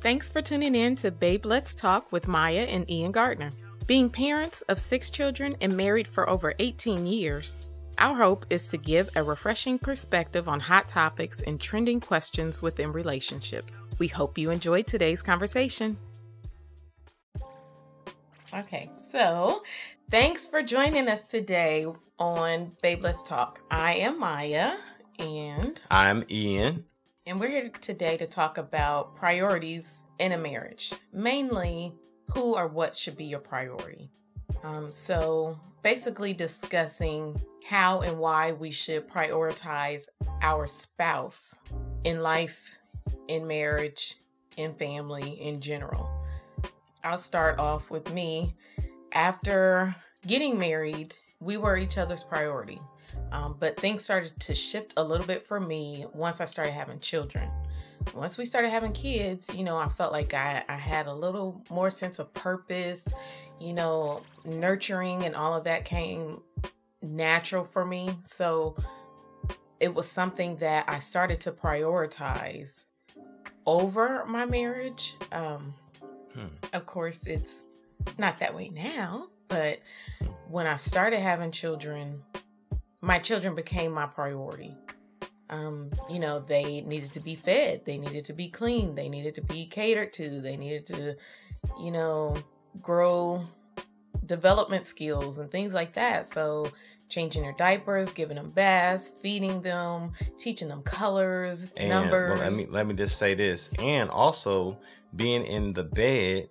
Thanks for tuning in to Babe Let's Talk with Maya and Ian Gardner. Being parents of six children and married for over 18 years, our hope is to give a refreshing perspective on hot topics and trending questions within relationships. We hope you enjoyed today's conversation. Okay, so thanks for joining us today on Babe Let's Talk. I am Maya and I'm Ian. And we're here today to talk about priorities in a marriage, mainly who or what should be your priority. Um, so, basically, discussing how and why we should prioritize our spouse in life, in marriage, in family in general. I'll start off with me. After getting married, we were each other's priority. Um, but things started to shift a little bit for me once I started having children. Once we started having kids, you know, I felt like I, I had a little more sense of purpose, you know, nurturing and all of that came natural for me. So it was something that I started to prioritize over my marriage. Um, Hmm. Of course, it's not that way now, but when I started having children, my children became my priority. Um, you know, they needed to be fed, they needed to be clean, they needed to be catered to, they needed to, you know, grow development skills and things like that. So, changing their diapers, giving them baths, feeding them, teaching them colors, and, numbers. Well, let me let me just say this, and also being in the bed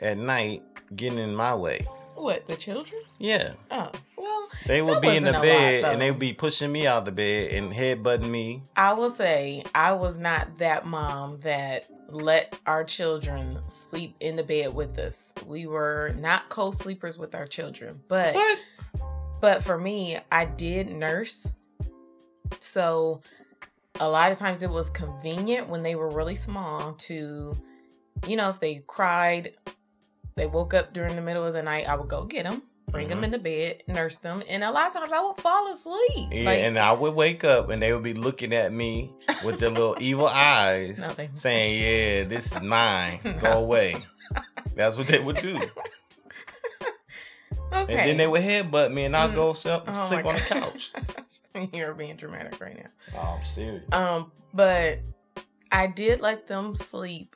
at night getting in my way. What, the children? Yeah. Oh, well. They would be in the bed lot, and they would be pushing me out of the bed and headbutting me. I will say, I was not that mom that let our children sleep in the bed with us. We were not co sleepers with our children. But what? But for me, I did nurse. So a lot of times it was convenient when they were really small to you know, if they cried, they woke up during the middle of the night, I would go get them, bring mm-hmm. them in the bed, nurse them, and a lot of times I would fall asleep. Yeah, like, and I would wake up and they would be looking at me with their little evil eyes, saying, "Yeah, this is mine. no. Go away." That's what they would do. Okay. And then they would headbutt me, and I'll mm. go sit, oh sleep on the couch. You're being dramatic right now. Oh, I'm serious. Um, but I did let them sleep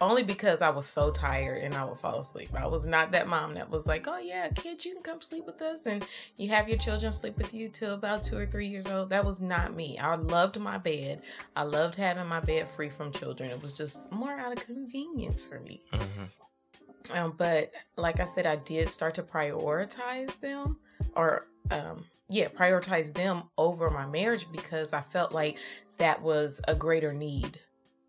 only because I was so tired and I would fall asleep. I was not that mom that was like, oh, yeah, kid, you can come sleep with us and you have your children sleep with you till about two or three years old. That was not me. I loved my bed. I loved having my bed free from children. It was just more out of convenience for me. Mm-hmm. Um, but like I said, I did start to prioritize them or, um, yeah, prioritize them over my marriage because I felt like that was a greater need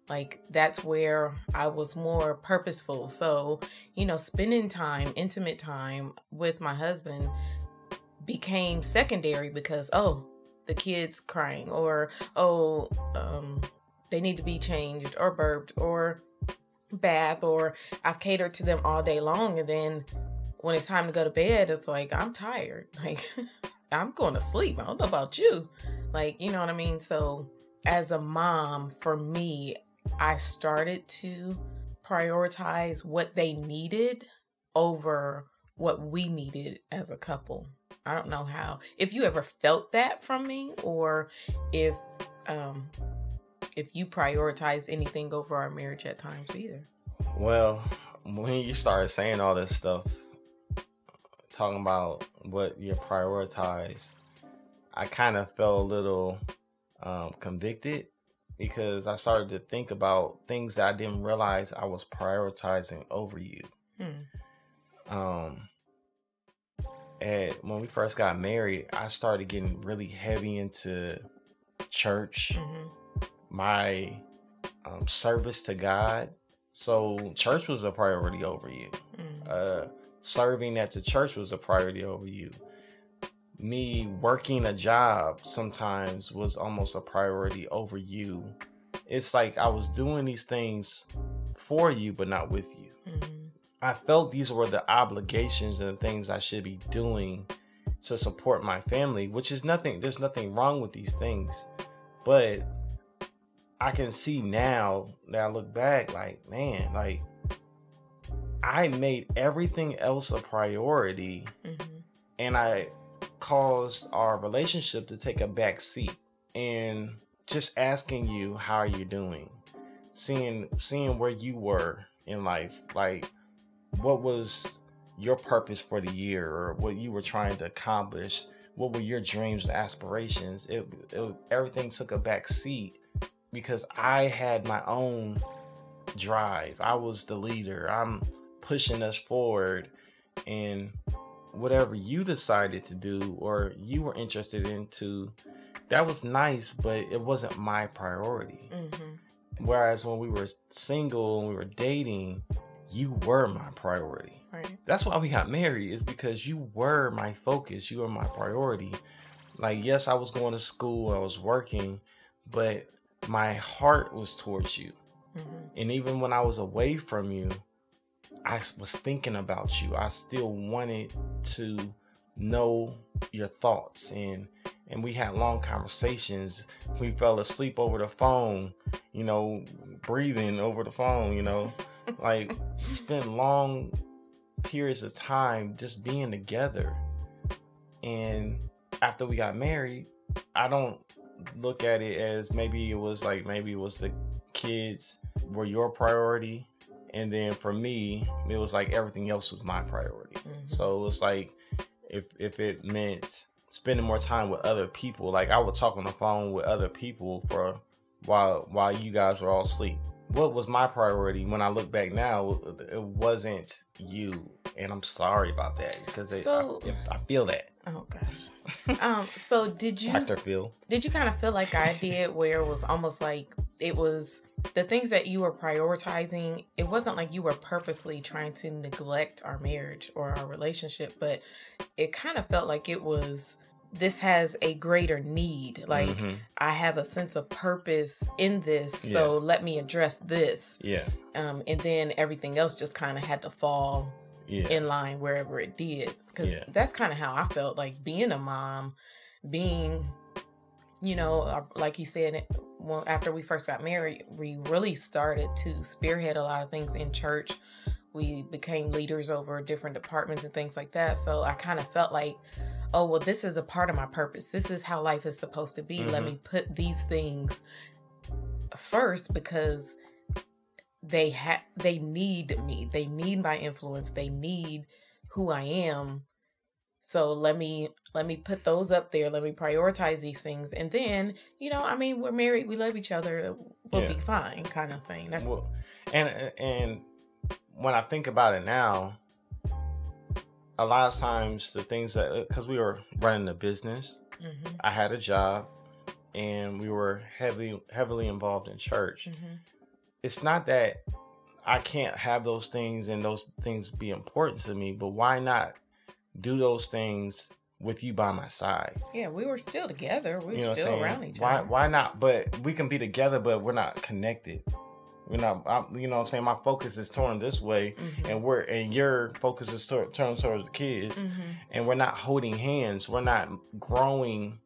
like that's where I was more purposeful. So, you know, spending time, intimate time with my husband became secondary because oh, the kids crying or oh, um they need to be changed or burped or bath or I've catered to them all day long and then when it's time to go to bed, it's like I'm tired. Like I'm going to sleep. I don't know about you. Like, you know what I mean? So as a mom, for me, I started to prioritize what they needed over what we needed as a couple. I don't know how. If you ever felt that from me or if um if you prioritize anything over our marriage at times either. Well, when you started saying all this stuff, talking about what you prioritize, I kind of felt a little um, convicted because I started to think about things that I didn't realize I was prioritizing over you. Hmm. Um, and when we first got married, I started getting really heavy into church, mm-hmm. my um, service to God. So church was a priority over you. Mm-hmm. Uh, serving at the church was a priority over you me working a job sometimes was almost a priority over you. It's like I was doing these things for you, but not with you. Mm-hmm. I felt these were the obligations and the things I should be doing to support my family, which is nothing, there's nothing wrong with these things. But I can see now that I look back, like, man, like I made everything else a priority Mm-hmm. and I caused our relationship to take a back seat. And just asking you how are you doing, seeing seeing where you were in life, like what was your purpose for the year or what you were trying to accomplish, what were your dreams and aspirations. It, it everything took a back seat because I had my own drive. I was the leader. I'm pushing us forward and whatever you decided to do or you were interested into that was nice but it wasn't my priority Mm-hmm. whereas when we were single and we were dating you were my priority Right. that's why we got married is because you were my focus you were my priority like yes i was going to school i was working but my heart was towards you Mm-hmm. and even when i was away from you i was thinking about you i still wanted to know your thoughts and and we had long conversations we fell asleep over the phone you know breathing over the phone you know like spent long periods of time just being together. And after we got married, I don't look at it as maybe it was like maybe it was the kids were your priority. And then for me, it was like everything else was my priority. Mm-hmm. So it was like if if it meant spending more time with other people, like I would talk on the phone with other people for while while you guys were all asleep what was my priority when I look back now? It wasn't you, and I'm sorry about that because So- I, I feel that. Oh gosh. um. So did you Doctor Phil. did you kind of feel like I did, where it was almost like it was the things that you were prioritizing? It wasn't like you were purposely trying to neglect our marriage or our relationship, but it kind of felt like it was. This has a greater need. Like Mhm. I have a sense of purpose in this, so let me address this. Yeah, Um, and then everything else just kind of had to fall yeah, in line wherever it did because Yeah. that's kind of how i felt like being a mom being you know like you said well, after we first got married we really started to spearhead a lot of things in church we became leaders over different departments and things like that so i kind of felt like oh well this is a part of my purpose this is how life is supposed to be let Mhm. me put these things first because they ha- they need me. They need my influence. They need who i am. So let me let me put those up there. Let me prioritize these things. And then you know i mean we're married. We love each other. We'll Yeah. be fine kind of thing. That's Well, and and when I think about it now, a lot of times the things that because we were running the business, Mhm, I had a job, and we were heavily heavily involved in church. mhm. It's not that I can't have those things and those things be important to me, but why not do those things with you by my side? yeah we were still together we were You know still around each why other why not? But we can be together, but we're not connected. We're not. I'm, you know what I'm saying? My focus is turned this way, Mhm. and we're and your focus is turned towards the kids, Mhm. and we're not holding hands. We're not growing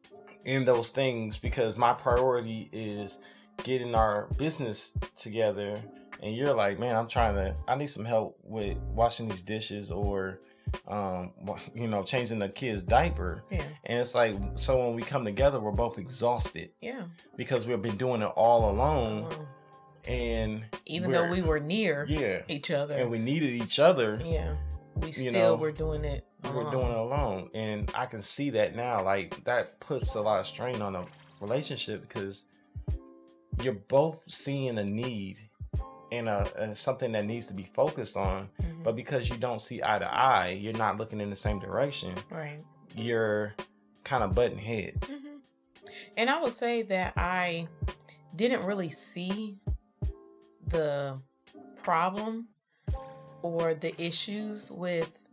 in those things because my priority is getting our business together and you're like man i'm trying to i need some help with washing these dishes or um you know changing the kid's diaper. Yeah. And it's like so when we come together we're both exhausted. Yeah. Because we've been doing it all alone and even though we're- were near yeah. each other. And we needed each other. Yeah. We still know, were doing it we're doing it alone. And i can see that now. Like that puts a lot of strain on a relationship because you're both seeing a need and a, a something that needs to be focused on Mhm. but because you don't see eye to eye you're not looking in the same direction right you're kind of butting heads Mhm. And I would say that I didn't really see the problem or the issues with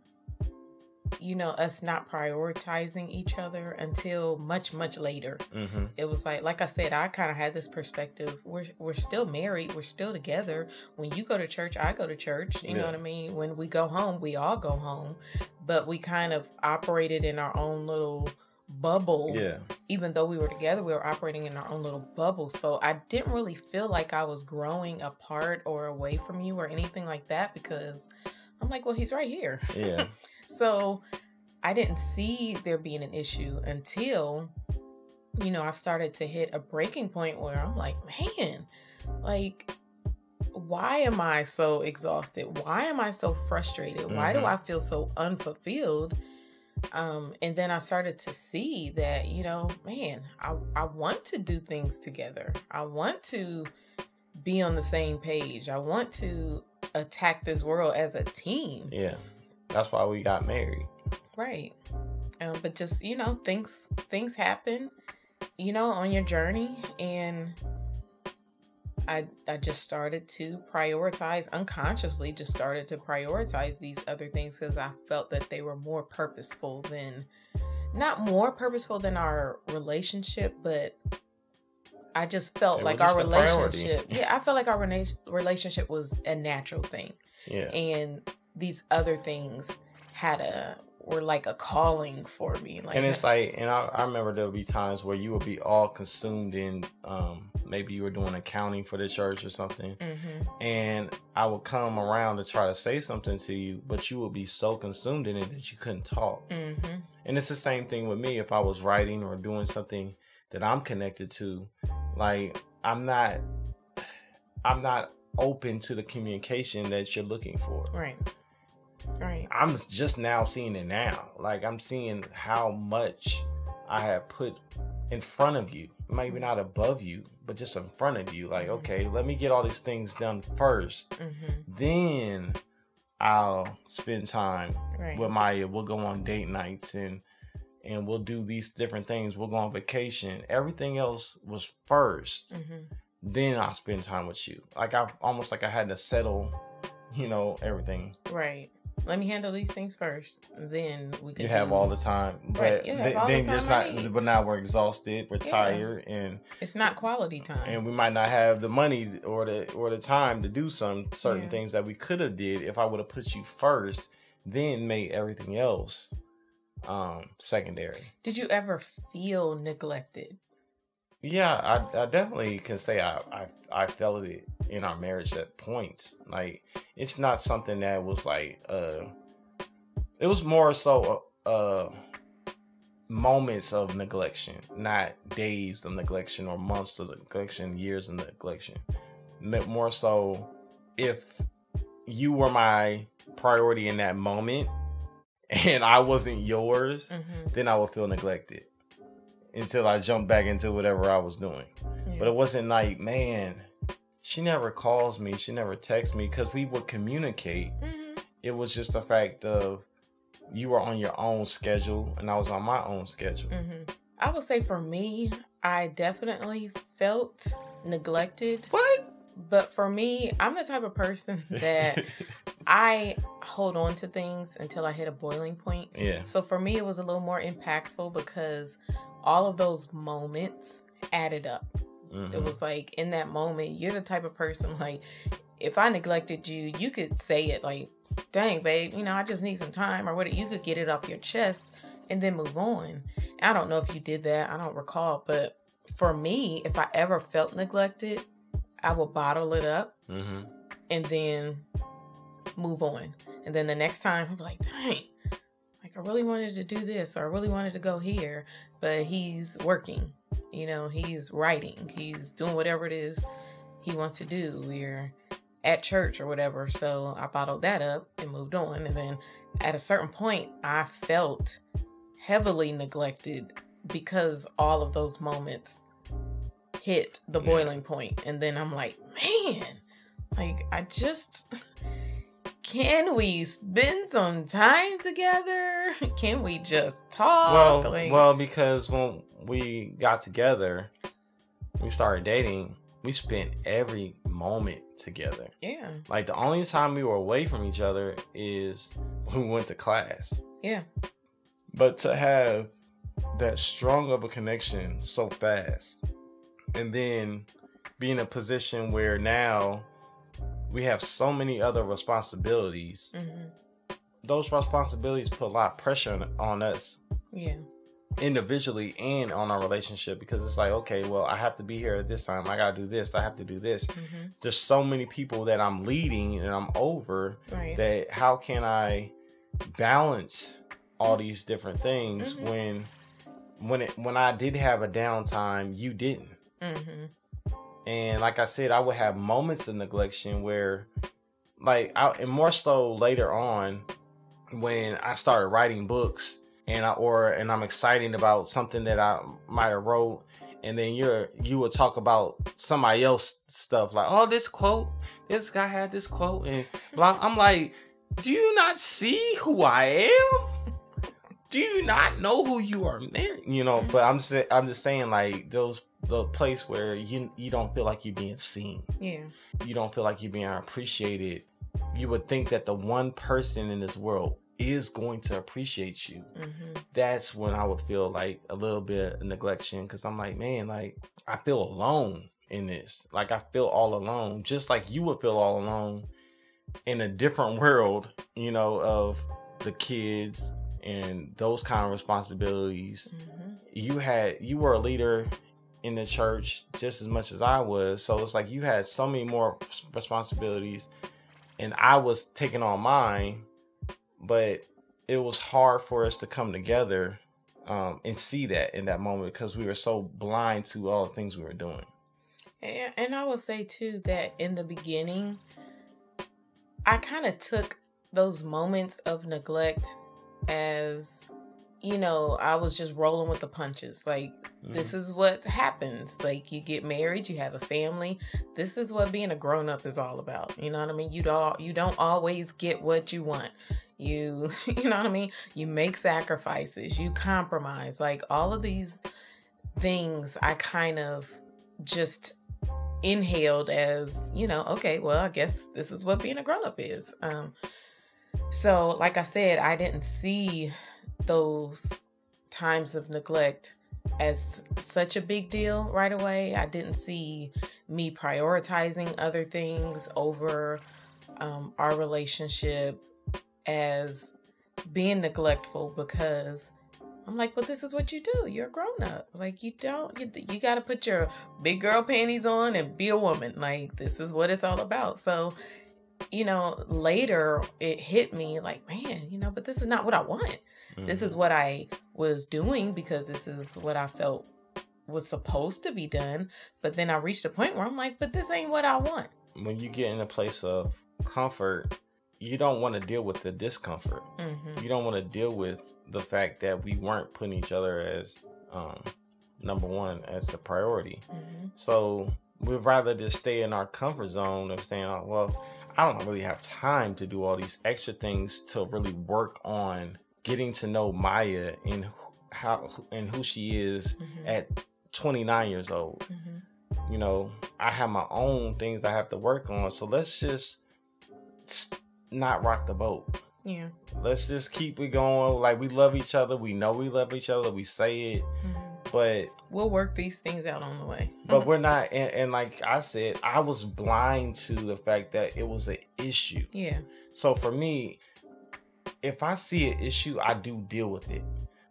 you know us not prioritizing each other until much much later mm-hmm. it was like like i said i kind of had this perspective we're, we're still married we're still together when you go to church i go to church you know what i mean when we go home we all go home but we kind of operated in our own little bubble. Yeah. Even though we were together, we were operating in our own little bubble. So I didn't really feel like I was growing apart or away from you or anything like that because I'm like, well, he's right here. Yeah. so I didn't see there being an issue until, you know, I started to hit a breaking point where I'm like, man, like, why am I so exhausted? Why am I so frustrated? Why do Mhm. I feel so unfulfilled? Um, and then I started to see that, you know, man, I, I want to do things together. I want to be on the same page. I want to attack this world as a team. Yeah. That's why we got married. Right. Um, but just, you know, things things happen, you know, on your journey and I I just started to prioritize unconsciously just started to prioritize these other things cuz I felt that they were more purposeful than not more purposeful than our relationship, but I just felt were like our a priority. relationship. Yeah, I felt like our rela- relationship was a natural thing Yeah. and these other things had a were like a calling for me like and it's like and I, I remember there would be times where you would be all consumed in um maybe you were doing accounting for the church or something. Mhm. and i would come around to try to say something to you but you would be so consumed in it that you couldn't talk. Mhm. and it's the same thing with me. If i was writing or doing something that i'm connected to like i'm not i'm not open to the communication that you're looking for. Right right I'm just now seeing it now. Like I'm seeing how much I have put in front of you. Maybe not above you, but just in front of you. Like, okay, let me get all these things done first. Mhm. Then I'll spend time right with Maya. We'll go on date nights and and we'll do these different things. We'll go on vacation. Everything else was 1st Mhm. Then I'll spend time with you. Like I almost like I had to settle, you know, everything. right let me handle these things first then we can You have all the time, but Right, you have th- all the then time it's not. need. But now we're exhausted, we're Yeah. tired, and it's not quality time and we might not have the money or the or the time to do some certain Yeah. things that we could have did if I would have put you first, then made everything else um secondary. did you ever feel neglected Yeah, I, I definitely can say I, I I felt it in our marriage at points. Like it's not something that was like uh it was more so uh moments of neglection, not days of neglection or months of neglection, years of neglection. More so if you were my priority in that moment and I wasn't yours, Mhm. then I would feel neglected until I jumped back into whatever I was doing. Yeah. But it wasn't like, man, she never calls me, she never texts me because we would communicate. Mhm. It was just the fact of you were on your own schedule and I was on my own schedule. Mhm. I would say for me, I definitely felt neglected. What? But for me, I'm the type of person that I hold on to things until I hit a boiling point. yeah. So for me, it was a little more impactful because all of those moments added up. Mhm. It was like in that moment, you're the type of person like, if I neglected you, you could say it like, dang, babe, you know, I just need some time or what. You could get it off your chest and then move on. I don't know if you did that. I don't recall. But for me, if I ever felt neglected, I would bottle it up Mhm. and then move on. And then the next time, I'm like, dang, like I really wanted to do this or I really wanted to go here, but he's working. You know, he's writing, he's doing whatever it is he wants to do. We're at church or whatever. So I bottled that up and moved on. And then at a certain point, I felt heavily neglected because all of those moments hit the boiling point. And then I'm like, man, like I just can we spend some time together? Can we just talk? Well, Like, well, because when we got together, we started dating. We spent every moment together. yeah, Like the only time we were away from each other is when we went to class. yeah, But to have that strong of a connection so fast, and then be in a position where now we have so many other responsibilities. hmm Those responsibilities put a lot of pressure on, us yeah, individually and on our relationship because it's like okay well i have to be here at this time i gotta do this i have to do this Mm-hmm. there's so many people that i'm leading and i'm over Right. that how can i balance all these different things Mhm. when when it when i did have a downtime you didn't Mm-hmm. And like I said, I would have moments of neglection where, like, I, and more so later on, when I started writing books and I or and I'm excited about something that I might have wrote, and then you're you would talk about somebody else stuff like, oh, this quote, this guy had this quote, and blah. I'm like, do you not see who I am? Do you not know who you are marrying? You know, but I'm sa- I'm just saying like those the place where you you don't feel like you're being seen. Yeah. You don't feel like you're being appreciated. You would think that the one person in this world is going to appreciate you. Mm-hmm. That's when I would feel like a little bit of neglection because I'm like, man, like I feel alone in this. Like I feel all alone, just like you would feel all alone in a different world, you know, of the kids and those kind of responsibilities Mm-hmm. you had you were a leader in the church just as much as I was. So it's like you had so many more responsibilities and I was taking on mine, but it was hard for us to come together um, and see that in that moment because we were so blind to all the things we were doing. And, and I will say too that in the beginning, I kind of took those moments of neglect as, you know, I was just rolling with the punches. Like, this is what happens. Like, you get married, you have a family. This is what being a grown up is all about. You know what I mean? You don't you don't always get what you want. You you know what I mean? You make sacrifices. You compromise. Like all of these things, I kind of just inhaled as you know okay well i guess this is what being a grown-up is um so like i said i didn't see those times of neglect as such a big deal right away i didn't see me prioritizing other things over um, our relationship as being neglectful because I'm like, well, this is what you do. You're a grown up. Like you don't you, you got to put your big girl panties on and be a woman. Like this is what it's all about. So, you know, later it hit me like, man, you know, but this is not what I want. This is what I was doing because this is what I felt was supposed to be done. But then I reached a point where I'm like, but this ain't what I want. When you get in a place of comfort, you don't want to deal with the discomfort. hmm You don't want to deal with the fact that we weren't putting each other as um, number one as a priority. hmm So we'd rather just stay in our comfort zone of saying, oh, well, I don't really have time to do all these extra things to really work on getting to know Maya and who- how and who she is Mhm. at 29 years old. hmm You know, I have my own things I have to work on. So let's just not rock the boat. Yeah. Let's just keep it going. Like we love each other. We know we love each other. We say it, hmm but We'll work these things out on the way. but we're not and, and like i said i was blind to the fact that it was an issue yeah. so for me if i see an issue i do deal with it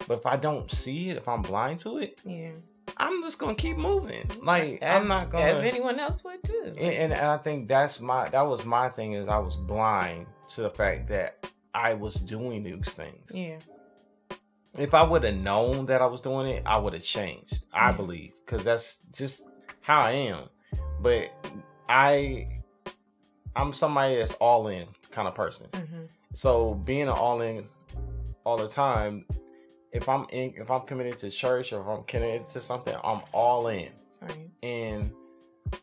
but if i don't see it if i'm blind to it Yeah. i'm just gonna keep moving like As, i'm not gonna as anyone else would too. and, and, and i think that's my that was my thing is i was blind to the fact that i was doing these things yeah. if I would have known that I was doing it, I would have changed. I believe because that's just how I am. But I, I'm somebody that's all in kind of person. hmm So being an all in all the time, if I'm in, if I'm committed to church or if I'm committed to something, I'm all in, Right. and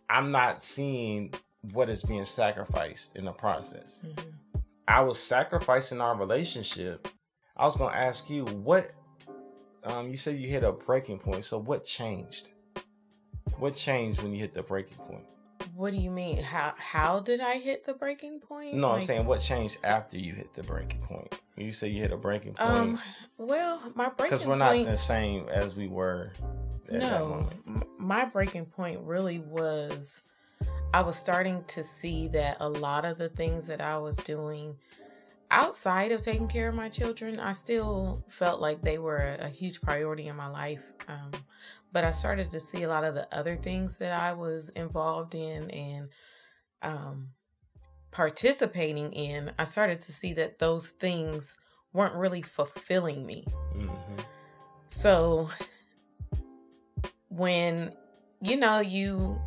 I'm not seeing what is being sacrificed in the process. hmm I was sacrificing our relationship. I was gonna ask you what um you said you hit a breaking point. So what changed? What changed when you hit the breaking point? What do you mean? How how did I hit the breaking point? No, I'm saying what changed after you hit the breaking point. You say you hit a breaking point Um. Well, my breaking because we're not point. the same as we were no, moment. my breaking point really was I was starting to see that a lot of the things that I was doing, outside of taking care of my children, I still felt like they were a, huge priority in my life. Um, but I started to see a lot of the other things that I was involved in and um, participating in. I started to see that those things weren't really fulfilling me. Mm-hmm. So when you know you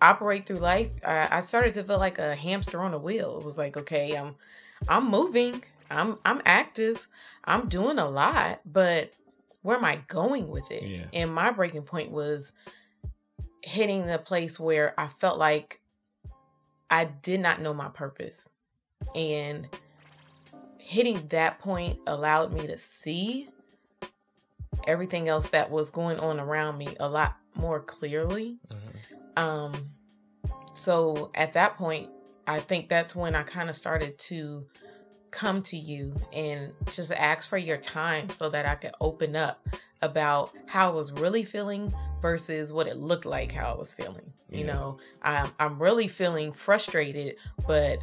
operate through life, I, I started to feel like a hamster on a wheel. It was like, okay, I'm I'm moving. I'm I'm active. I'm doing a lot, but where am I going with it? Yeah. And my breaking point was hitting the place where I felt like I did not know my purpose. And hitting that point allowed me to see everything else that was going on around me a lot more clearly. Mm-hmm. Um so at that point I think that's when I kind of started to come to you and just ask for your time so that I could open up about how I was really feeling versus what it looked like how I was feeling. Yeah. You know, I'm I'm really feeling frustrated, but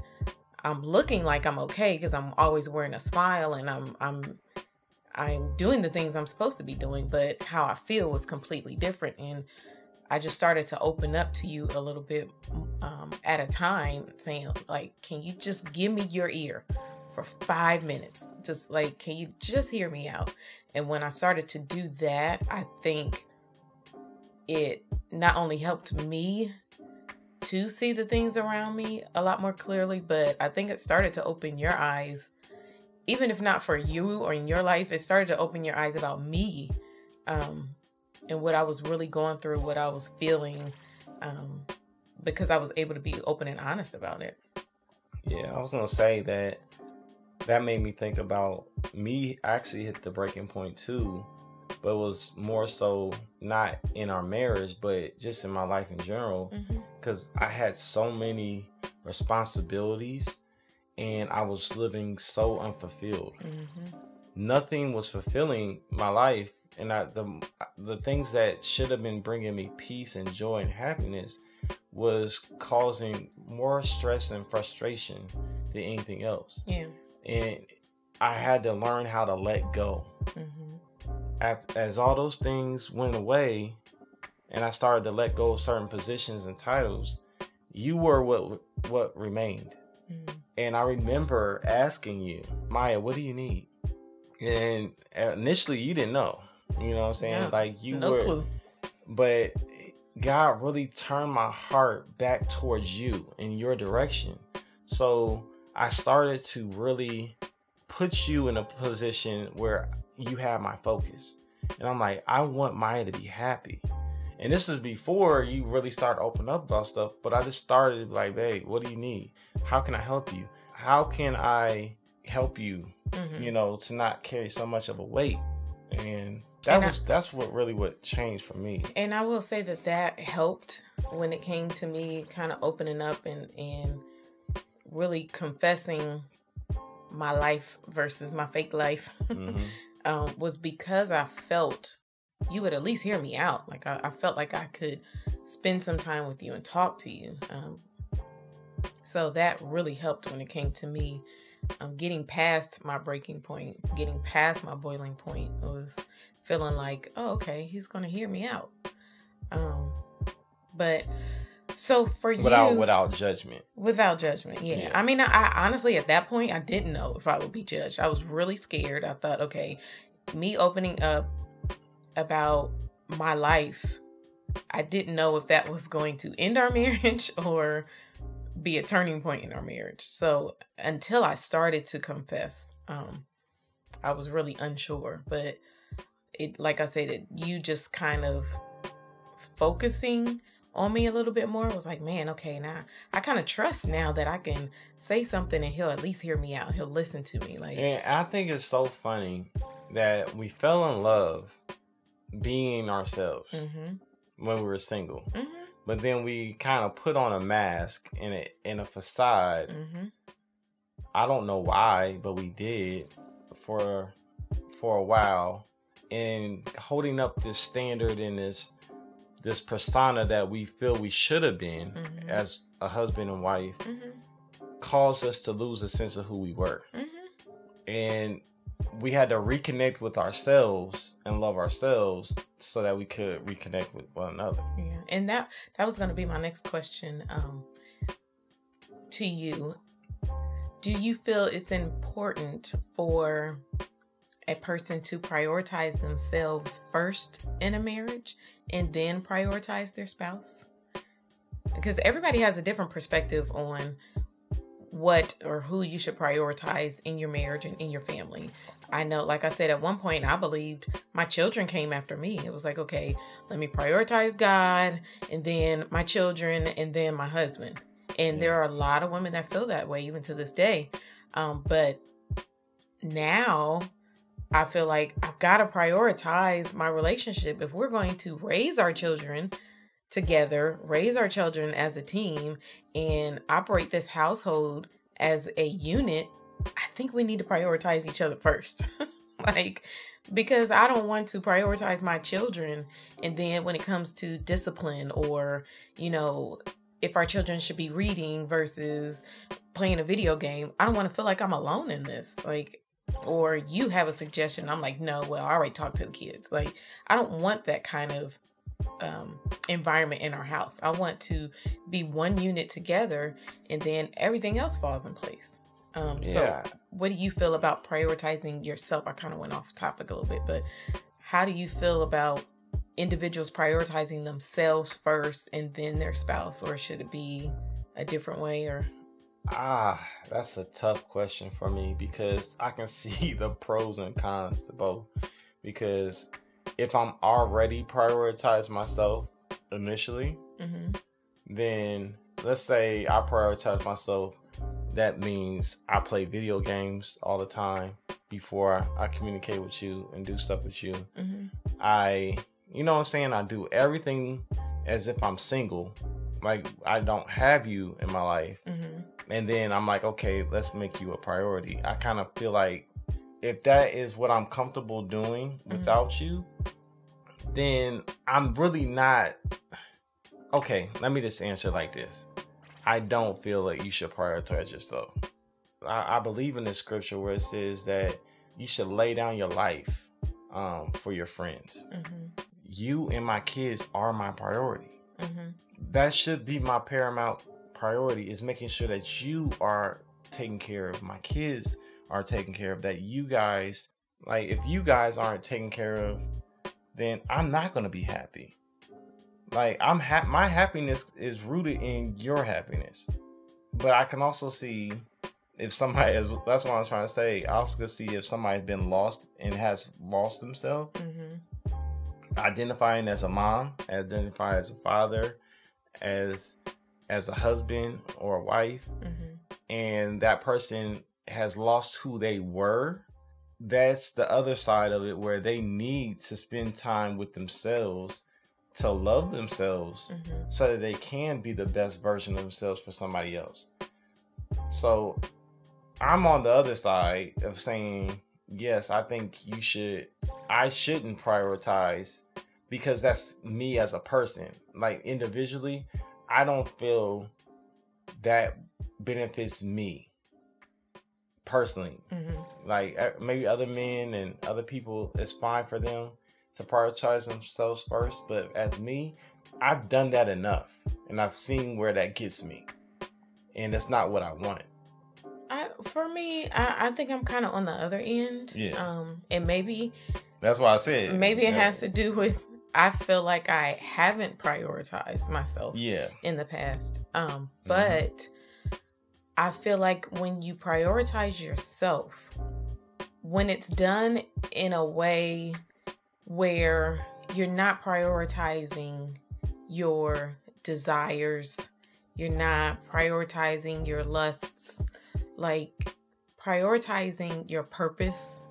I'm looking like I'm okay because I'm always wearing a smile and I'm I'm I'm doing the things I'm supposed to be doing, but how I feel was completely different and I just started to open up to you a little bit um, at a time, saying, like, can you just give me your ear for five minutes? Just like, can you just hear me out? And when I started to do that, I think it not only helped me to see the things around me a lot more clearly, but I think it started to open your eyes, even if not for you or in your life, it started to open your eyes about me. Um, and what I was really going through, what I was feeling, um, because I was able to be open and honest about it. Yeah, I was gonna say that that made me think about me actually hit the breaking point too, but it was more so not in our marriage, but just in my life in general, because mm-hmm. I had so many responsibilities and I was living so unfulfilled. Mm-hmm. Nothing was fulfilling my life and I, the the things that should have been bringing me peace and joy and happiness was causing more stress and frustration than anything else. Yeah. And I had to learn how to let go. Mm-hmm. As, as all those things went away, and I started to let go of certain positions and titles, you were what what remained. Mm-hmm. And I remember asking you, Maya, what do you need? And initially, you didn't know. You know what I'm saying? Yeah, like you no were, clue. but God really turned my heart back towards you in your direction. So I started to really put you in a position where you have my focus. And I'm like, I want Maya to be happy. And this is before you really start opening up about stuff. But I just started like, hey, what do you need? How can I help you? How can I help you, mm-hmm. you know, to not carry so much of a weight? And that and was I, that's what really what changed for me. And I will say that that helped when it came to me kind of opening up and and really confessing my life versus my fake life mm-hmm. um, was because I felt you would at least hear me out. Like I, I, felt like I could spend some time with you and talk to you. Um, so that really helped when it came to me um, getting past my breaking point, getting past my boiling point. It was feeling like, oh, okay, he's gonna hear me out. Um, but so for without, you, without judgment, without judgment, yeah. yeah. I mean, I, I honestly at that point I didn't know if I would be judged. I was really scared. I thought, okay, me opening up about my life, I didn't know if that was going to end our marriage or be a turning point in our marriage. So until I started to confess, um, I was really unsure. But it like I said, it you just kind of focusing on me a little bit more was like, man, okay, now I kind of trust now that I can say something and he'll at least hear me out. He'll listen to me. Like, and I think it's so funny that we fell in love being ourselves mm-hmm. when we were single, mm-hmm. but then we kind of put on a mask in a in a facade. Mm-hmm. I don't know why, but we did for for a while and holding up this standard and this this persona that we feel we should have been mm-hmm. as a husband and wife mm-hmm. caused us to lose a sense of who we were. Mm-hmm. and we had to reconnect with ourselves and love ourselves so that we could reconnect with one another. Yeah, and that that was going to be my next question um, to you. Do you feel it's important for a person to prioritize themselves first in a marriage and then prioritize their spouse? Because everybody has a different perspective on what or who you should prioritize in your marriage and in your family. I know, like I said, at one point, I believed my children came after me. It was like, okay, let me prioritize God and then my children and then my husband. And there are a lot of women that feel that way even to this day. Um, but now I feel like I've got to prioritize my relationship. If we're going to raise our children together, raise our children as a team, and operate this household as a unit, I think we need to prioritize each other first. like, because I don't want to prioritize my children. And then when it comes to discipline or, you know, if our children should be reading versus playing a video game, I don't want to feel like I'm alone in this. Like, or you have a suggestion. I'm like, no, well, I already talked to the kids. Like, I don't want that kind of um, environment in our house. I want to be one unit together and then everything else falls in place. Um, so, yeah. what do you feel about prioritizing yourself? I kind of went off topic a little bit, but how do you feel about individuals prioritizing themselves first and then their spouse, or should it be a different way? Or ah, that's a tough question for me because I can see the pros and cons to both. Because if I'm already prioritize myself initially, mm-hmm. then let's say I prioritize myself. That means I play video games all the time before I communicate with you and do stuff with you. Mm-hmm. I, you know what I'm saying? I do everything as if I'm single. Like I don't have you in my life. Mm-hmm. And then I'm like, okay, let's make you a priority. I kind of feel like if that is what I'm comfortable doing mm-hmm. without mm-hmm. you, then I'm really not. Okay, let me just answer like this. I don't feel like you should prioritize yourself. I, I believe in the scripture where it says that you should lay down your life um, for your friends. Mm-hmm. You and my kids are my priority. Mm-hmm. That should be my paramount priority is making sure that you are taken care of. My kids are taken care of. That you guys, like, if you guys aren't taken care of, then I'm not gonna be happy. Like I'm ha- my happiness is rooted in your happiness. But I can also see if somebody is that's what I was trying to say. I also can see if somebody's been lost and has lost themselves. Mm-hmm. Identifying as a mom, identifying as a father, as as a husband or a wife, mm-hmm. and that person has lost who they were that's the other side of it where they need to spend time with themselves to love themselves mm-hmm. so that they can be the best version of themselves for somebody else. So I'm on the other side of saying, yes, I think you should, I shouldn't prioritize because that's me as a person. Like individually, I don't feel that benefits me personally. Mm-hmm. Like uh, maybe other men and other people, it's fine for them to prioritize themselves first. But as me, I've done that enough, and I've seen where that gets me, and it's not what I want. I, for me, I, I think I'm kind of on the other end. Yeah. Um, and maybe that's why I said maybe it yeah. has to do with I feel like I haven't prioritized myself. Yeah. In the past. Um, mm-hmm. but. Mm-hmm I feel like when you prioritize yourself, when it's done in a way where you're not prioritizing your desires, you're not prioritizing your lusts, like prioritizing your purpose,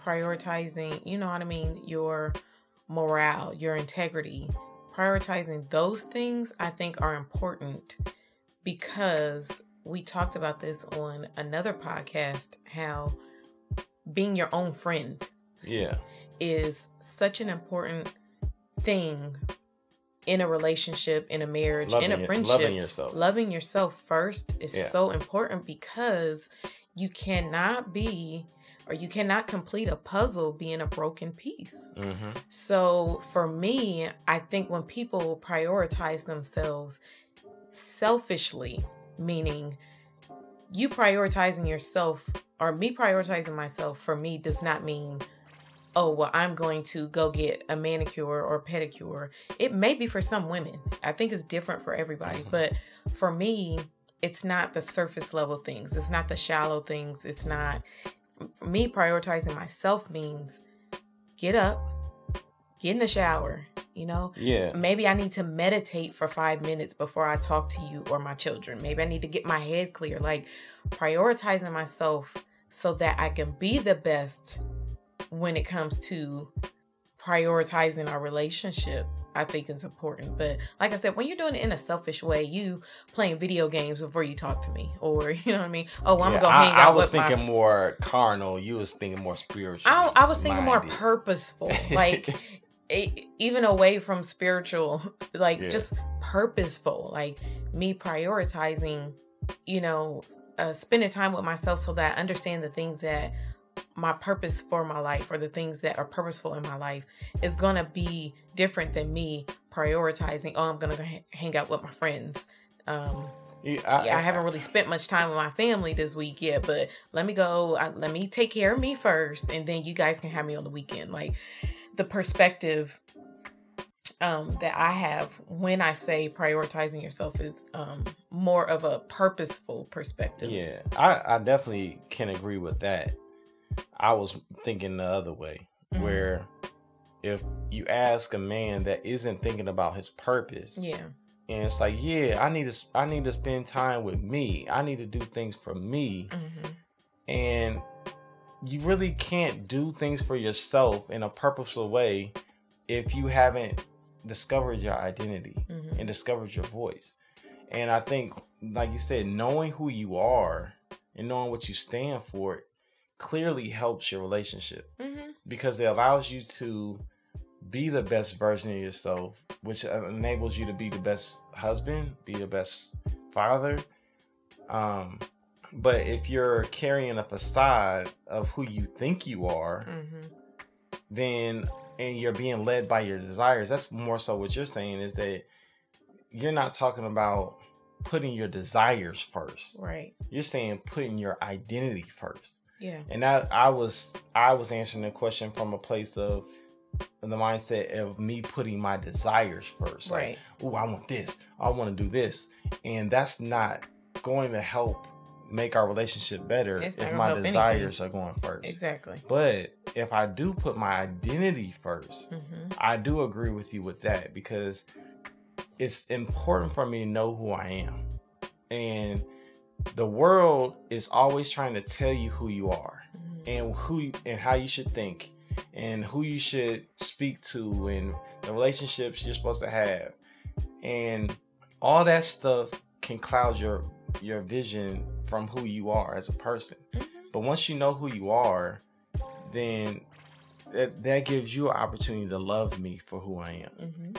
prioritizing, you know what I mean, your morale, your integrity, prioritizing those things I think are important because we talked about this on another podcast how being your own friend yeah. is such an important thing in a relationship in a marriage loving in a friendship loving yourself. Loving yourself first is yeah. so important because you cannot be or you cannot complete a puzzle being a broken piece. Mm-hmm. So for me, I think when people prioritize themselves selfishly, meaning you prioritizing yourself or me prioritizing myself for me does not mean oh well i'm going to go get a manicure or pedicure it may be for some women i think it's different for everybody Mhm. but for me it's not the surface level things it's not the shallow things it's not for me prioritizing myself means get up get in the shower you know Yeah. maybe I need to meditate for five minutes before I talk to you or my children. Maybe I need to get my head clear. Like prioritizing myself so that I can be the best when it comes to prioritizing our relationship. I think is important. But like I said, when you're doing it in a selfish way, you playing video games before you talk to me, or you know what I mean. Oh, I'm Yeah, gonna I, hang out I was with my thinking more carnal. You was thinking more spiritual. I, I was thinking more purposeful, like it, even away from spiritual, like Yeah. just purposeful, like me prioritizing, you know, uh, spending time with myself so that I understand the things that my purpose for my life or the things that are purposeful in my life is going to be different than me prioritizing oh i'm going to hang out with my friends um Yeah, I, yeah, I haven't really spent much time with my family this week yet, but let me go. I, let me take care of me first, and then you guys can have me on the weekend. Like the perspective um, that I have when I say prioritizing yourself is um, more of a purposeful perspective. Yeah, I, I definitely can agree with that. I was thinking the other way, Mhm. where if you ask a man that isn't thinking about his purpose, Yeah. and it's like, yeah, I need to, I need to spend time with me. I need to do things for me, hmm and you really can't do things for yourself in a purposeful way if you haven't discovered your identity hmm and discovered your voice. And I think, like you said, knowing who you are and knowing what you stand for clearly helps your relationship hmm because it allows you to be the best version of yourself, which enables you to be the best husband, be the best father. Um, but if you're carrying a facade of who you think you are, hmm then and you're being led by your desires that's more so what you're saying is that you're not talking about putting your desires first Right. you're saying putting your identity first Yeah. and that i was i was answering the question from a place of the mindset of me putting my desires first like Right. oh i want this i want to do this and that's not going to help make our relationship better if my help anything. desires are going first Exactly. but if I do put my identity first, hmm I do agree with you with that because it's important for me to know who I am. And the world is always trying to tell you who you are and who you, and how you should think and who you should speak to and the relationships you're supposed to have. And all that stuff can cloud your your vision from who you are as a person. Mhm. But once you know who you are, then that, that gives you an opportunity to love me for who I am. hmm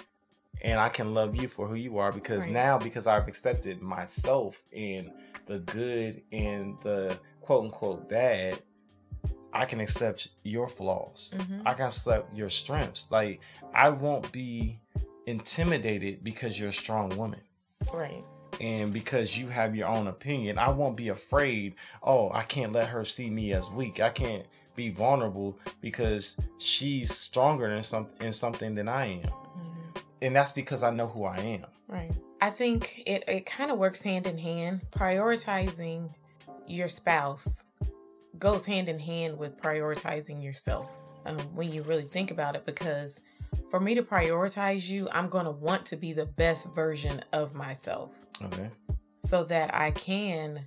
And I can love you for who you are because Right. now, because I've accepted myself and the good and the quote unquote bad, I can accept your flaws. Mhm. I can accept your strengths. Like, I won't be intimidated because you're a strong woman Right. and because you have your own opinion, I won't be afraid. Oh, I can't let her see me as weak. I can't be vulnerable because she's stronger in some in something than I am, hmm and that's because I know who I am. Right. I think it, it kind of works hand in hand. Prioritizing your spouse goes hand in hand with prioritizing yourself um, when you really think about it. Because for me to prioritize you, I'm going to want to be the best version of myself Okay. so that I can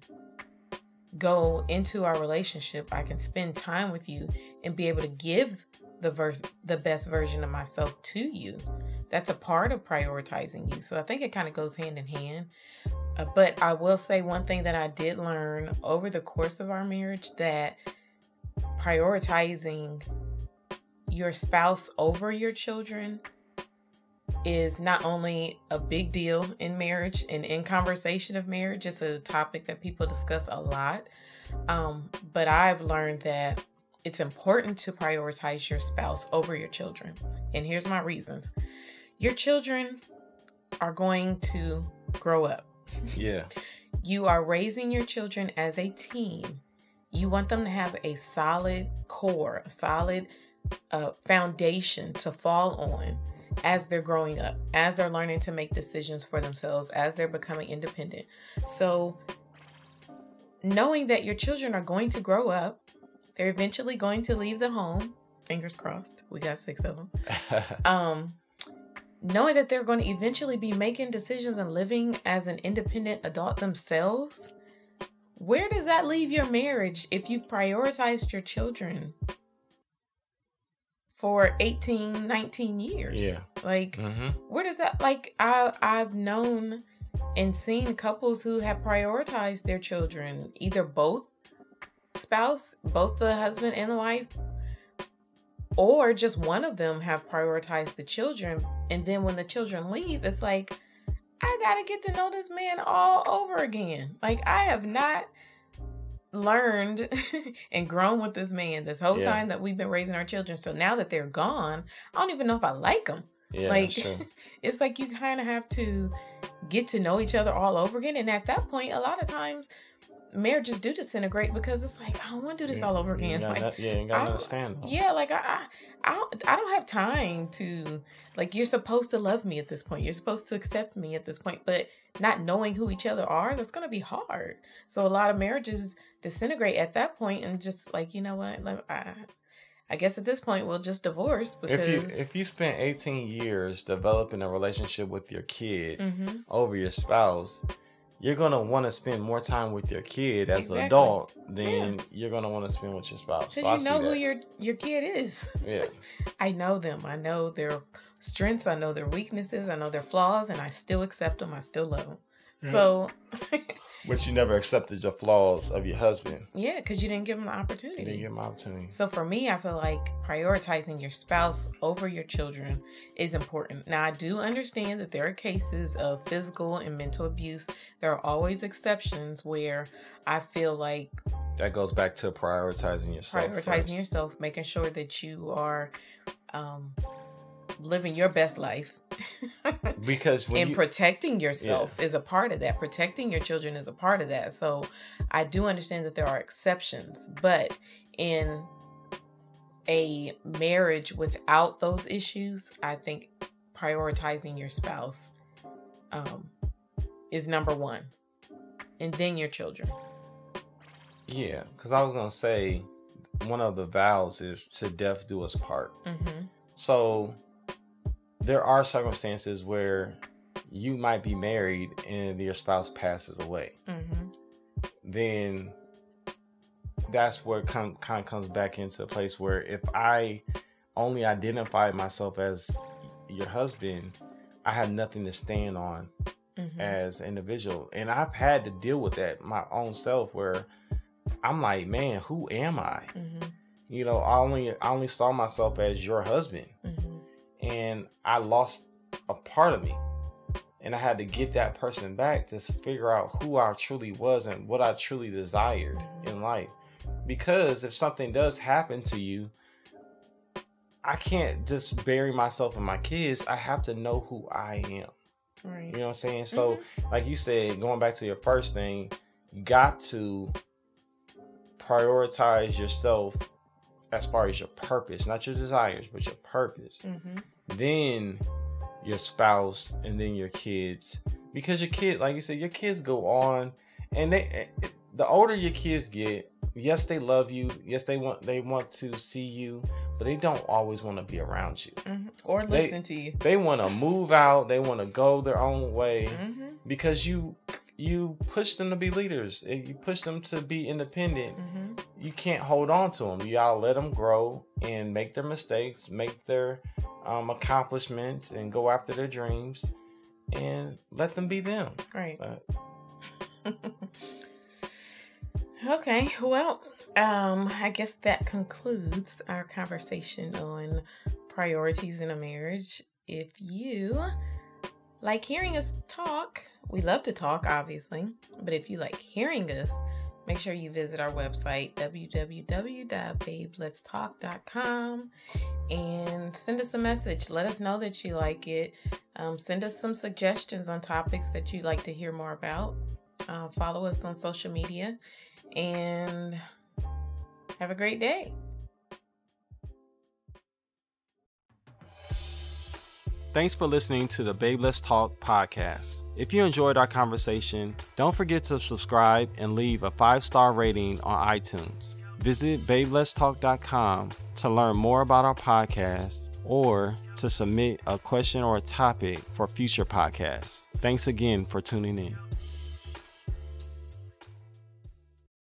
go into our relationship. I can spend time with you and be able to give the verse the best version of myself to you. That's a part of prioritizing you. So I think it kind of goes hand in hand. Uh, but I will say one thing that I did learn over the course of our marriage that prioritizing your spouse over your children is not only a big deal in marriage and in conversation of marriage, it's a topic that people discuss a lot. Um, but I've learned that it's important to prioritize your spouse over your children. And here's my reasons your children are going to grow up. Yeah. You are raising your children as a team. You want them to have a solid core, a solid uh, foundation to fall on as they're growing up, as they're learning to make decisions for themselves, as they're becoming independent. So, knowing that your children are going to grow up, they're eventually going to leave the home. Fingers crossed. We got six of them. um, knowing that they're going to eventually be making decisions and living as an independent adult themselves, where does that leave your marriage if you've prioritized your children for 18, 19 years? Yeah. Like, hmm where does that, like, I, I've known and seen couples who have prioritized their children, either both spouse, both the husband and the wife, or just one of them have prioritized the children. And then when the children leave, it's like, I gotta get to know this man all over again. Like, I have not learned and grown with this man this whole Yeah. time that we've been raising our children. So now that they're gone, I don't even know if I like them. Yeah, like, it's like you kind of have to get to know each other all over again. And at that point, a lot of times, marriages do disintegrate because it's like, I don't want to do this all over again. got Like, yeah, you got I- understand. yeah, like I, I, I don't, I don't have time to like. You're supposed to love me at this point. You're supposed to accept me at this point, but not knowing who each other are, that's gonna be hard. So a lot of marriages disintegrate at that point, and just like you know what, I, I guess at this point we'll just divorce because If you if you spent 18 years developing a relationship with your kid Mhm. over your spouse, you're gonna want to spend more time with your kid as Exactly. an adult than you're gonna want to spend with your spouse. because So you know who that. your your kid is. yeah, I know them. I know their strengths. I know their weaknesses. I know their flaws, and I still accept them. I still love them. Mm. So, but you never accepted the flaws of your husband. yeah, because you didn't give them the You opportunity. didn't give him opportunity. So for me, I feel like prioritizing your spouse over your children is important. Now, I do understand that there are cases of physical and mental abuse. There are always exceptions where I feel like That goes back to prioritizing yourself. prioritizing first. yourself, making sure that you are um, living your best life. because when and you, protecting yourself is a part of that. Protecting your children is a part of that. So I do understand that there are exceptions, but in a marriage without those issues, I think prioritizing your spouse um, is number one, and then your children. yeah, because I was gonna say one of the vows is to death do us part. hmm So there are circumstances where you might be married and your spouse passes away. hmm Then that's where kind of comes back into a place where if I only identify myself as your husband, I have nothing to stand on hmm as an individual. And I've had to deal with that my own self where I'm like, man, who am I? hmm You know, I only I only saw myself as your husband hmm and I lost a part of me. And I had to get that person back to figure out who I truly was and what I truly desired in life. Because if something does happen to you, I can't just bury myself in my kids. I have to know who I am. Right. You know what I'm saying? So, like you said, going back to your first thing, you got to prioritize yourself as far as your purpose, not your desires, but your purpose. hmm Then your spouse, and then your kids. Because your kid, like you said, your kids go on, and they. The older your kids get, yes, they love you. Yes, they want they want to see you, but they don't always want to be around you. hmm Or They- listen to you. They want to move out. They want to go their own way hmm because you you push them to be leaders you push them to be independent hmm you can't hold on to them you gotta let them grow and make their mistakes make their um, accomplishments and go after their dreams and let them be them Right. Okay, well, um, I guess that concludes our conversation on priorities in a marriage. if you like hearing us talk, we love to talk, obviously, but if you like hearing us, make sure you visit our website, www.babeletstalk.com, and send us a message. Let us know that you like it. Um, send us some suggestions on topics that you'd like to hear more about. Uh, follow us on social media and have a great day. Thanks for listening to the Babe Let's Talk podcast. If you enjoyed our conversation, don't forget to subscribe and leave a five star rating on iTunes. Visit babeletstalk.com to learn more about our podcast or to submit a question or a topic for future podcasts. Thanks again for tuning in.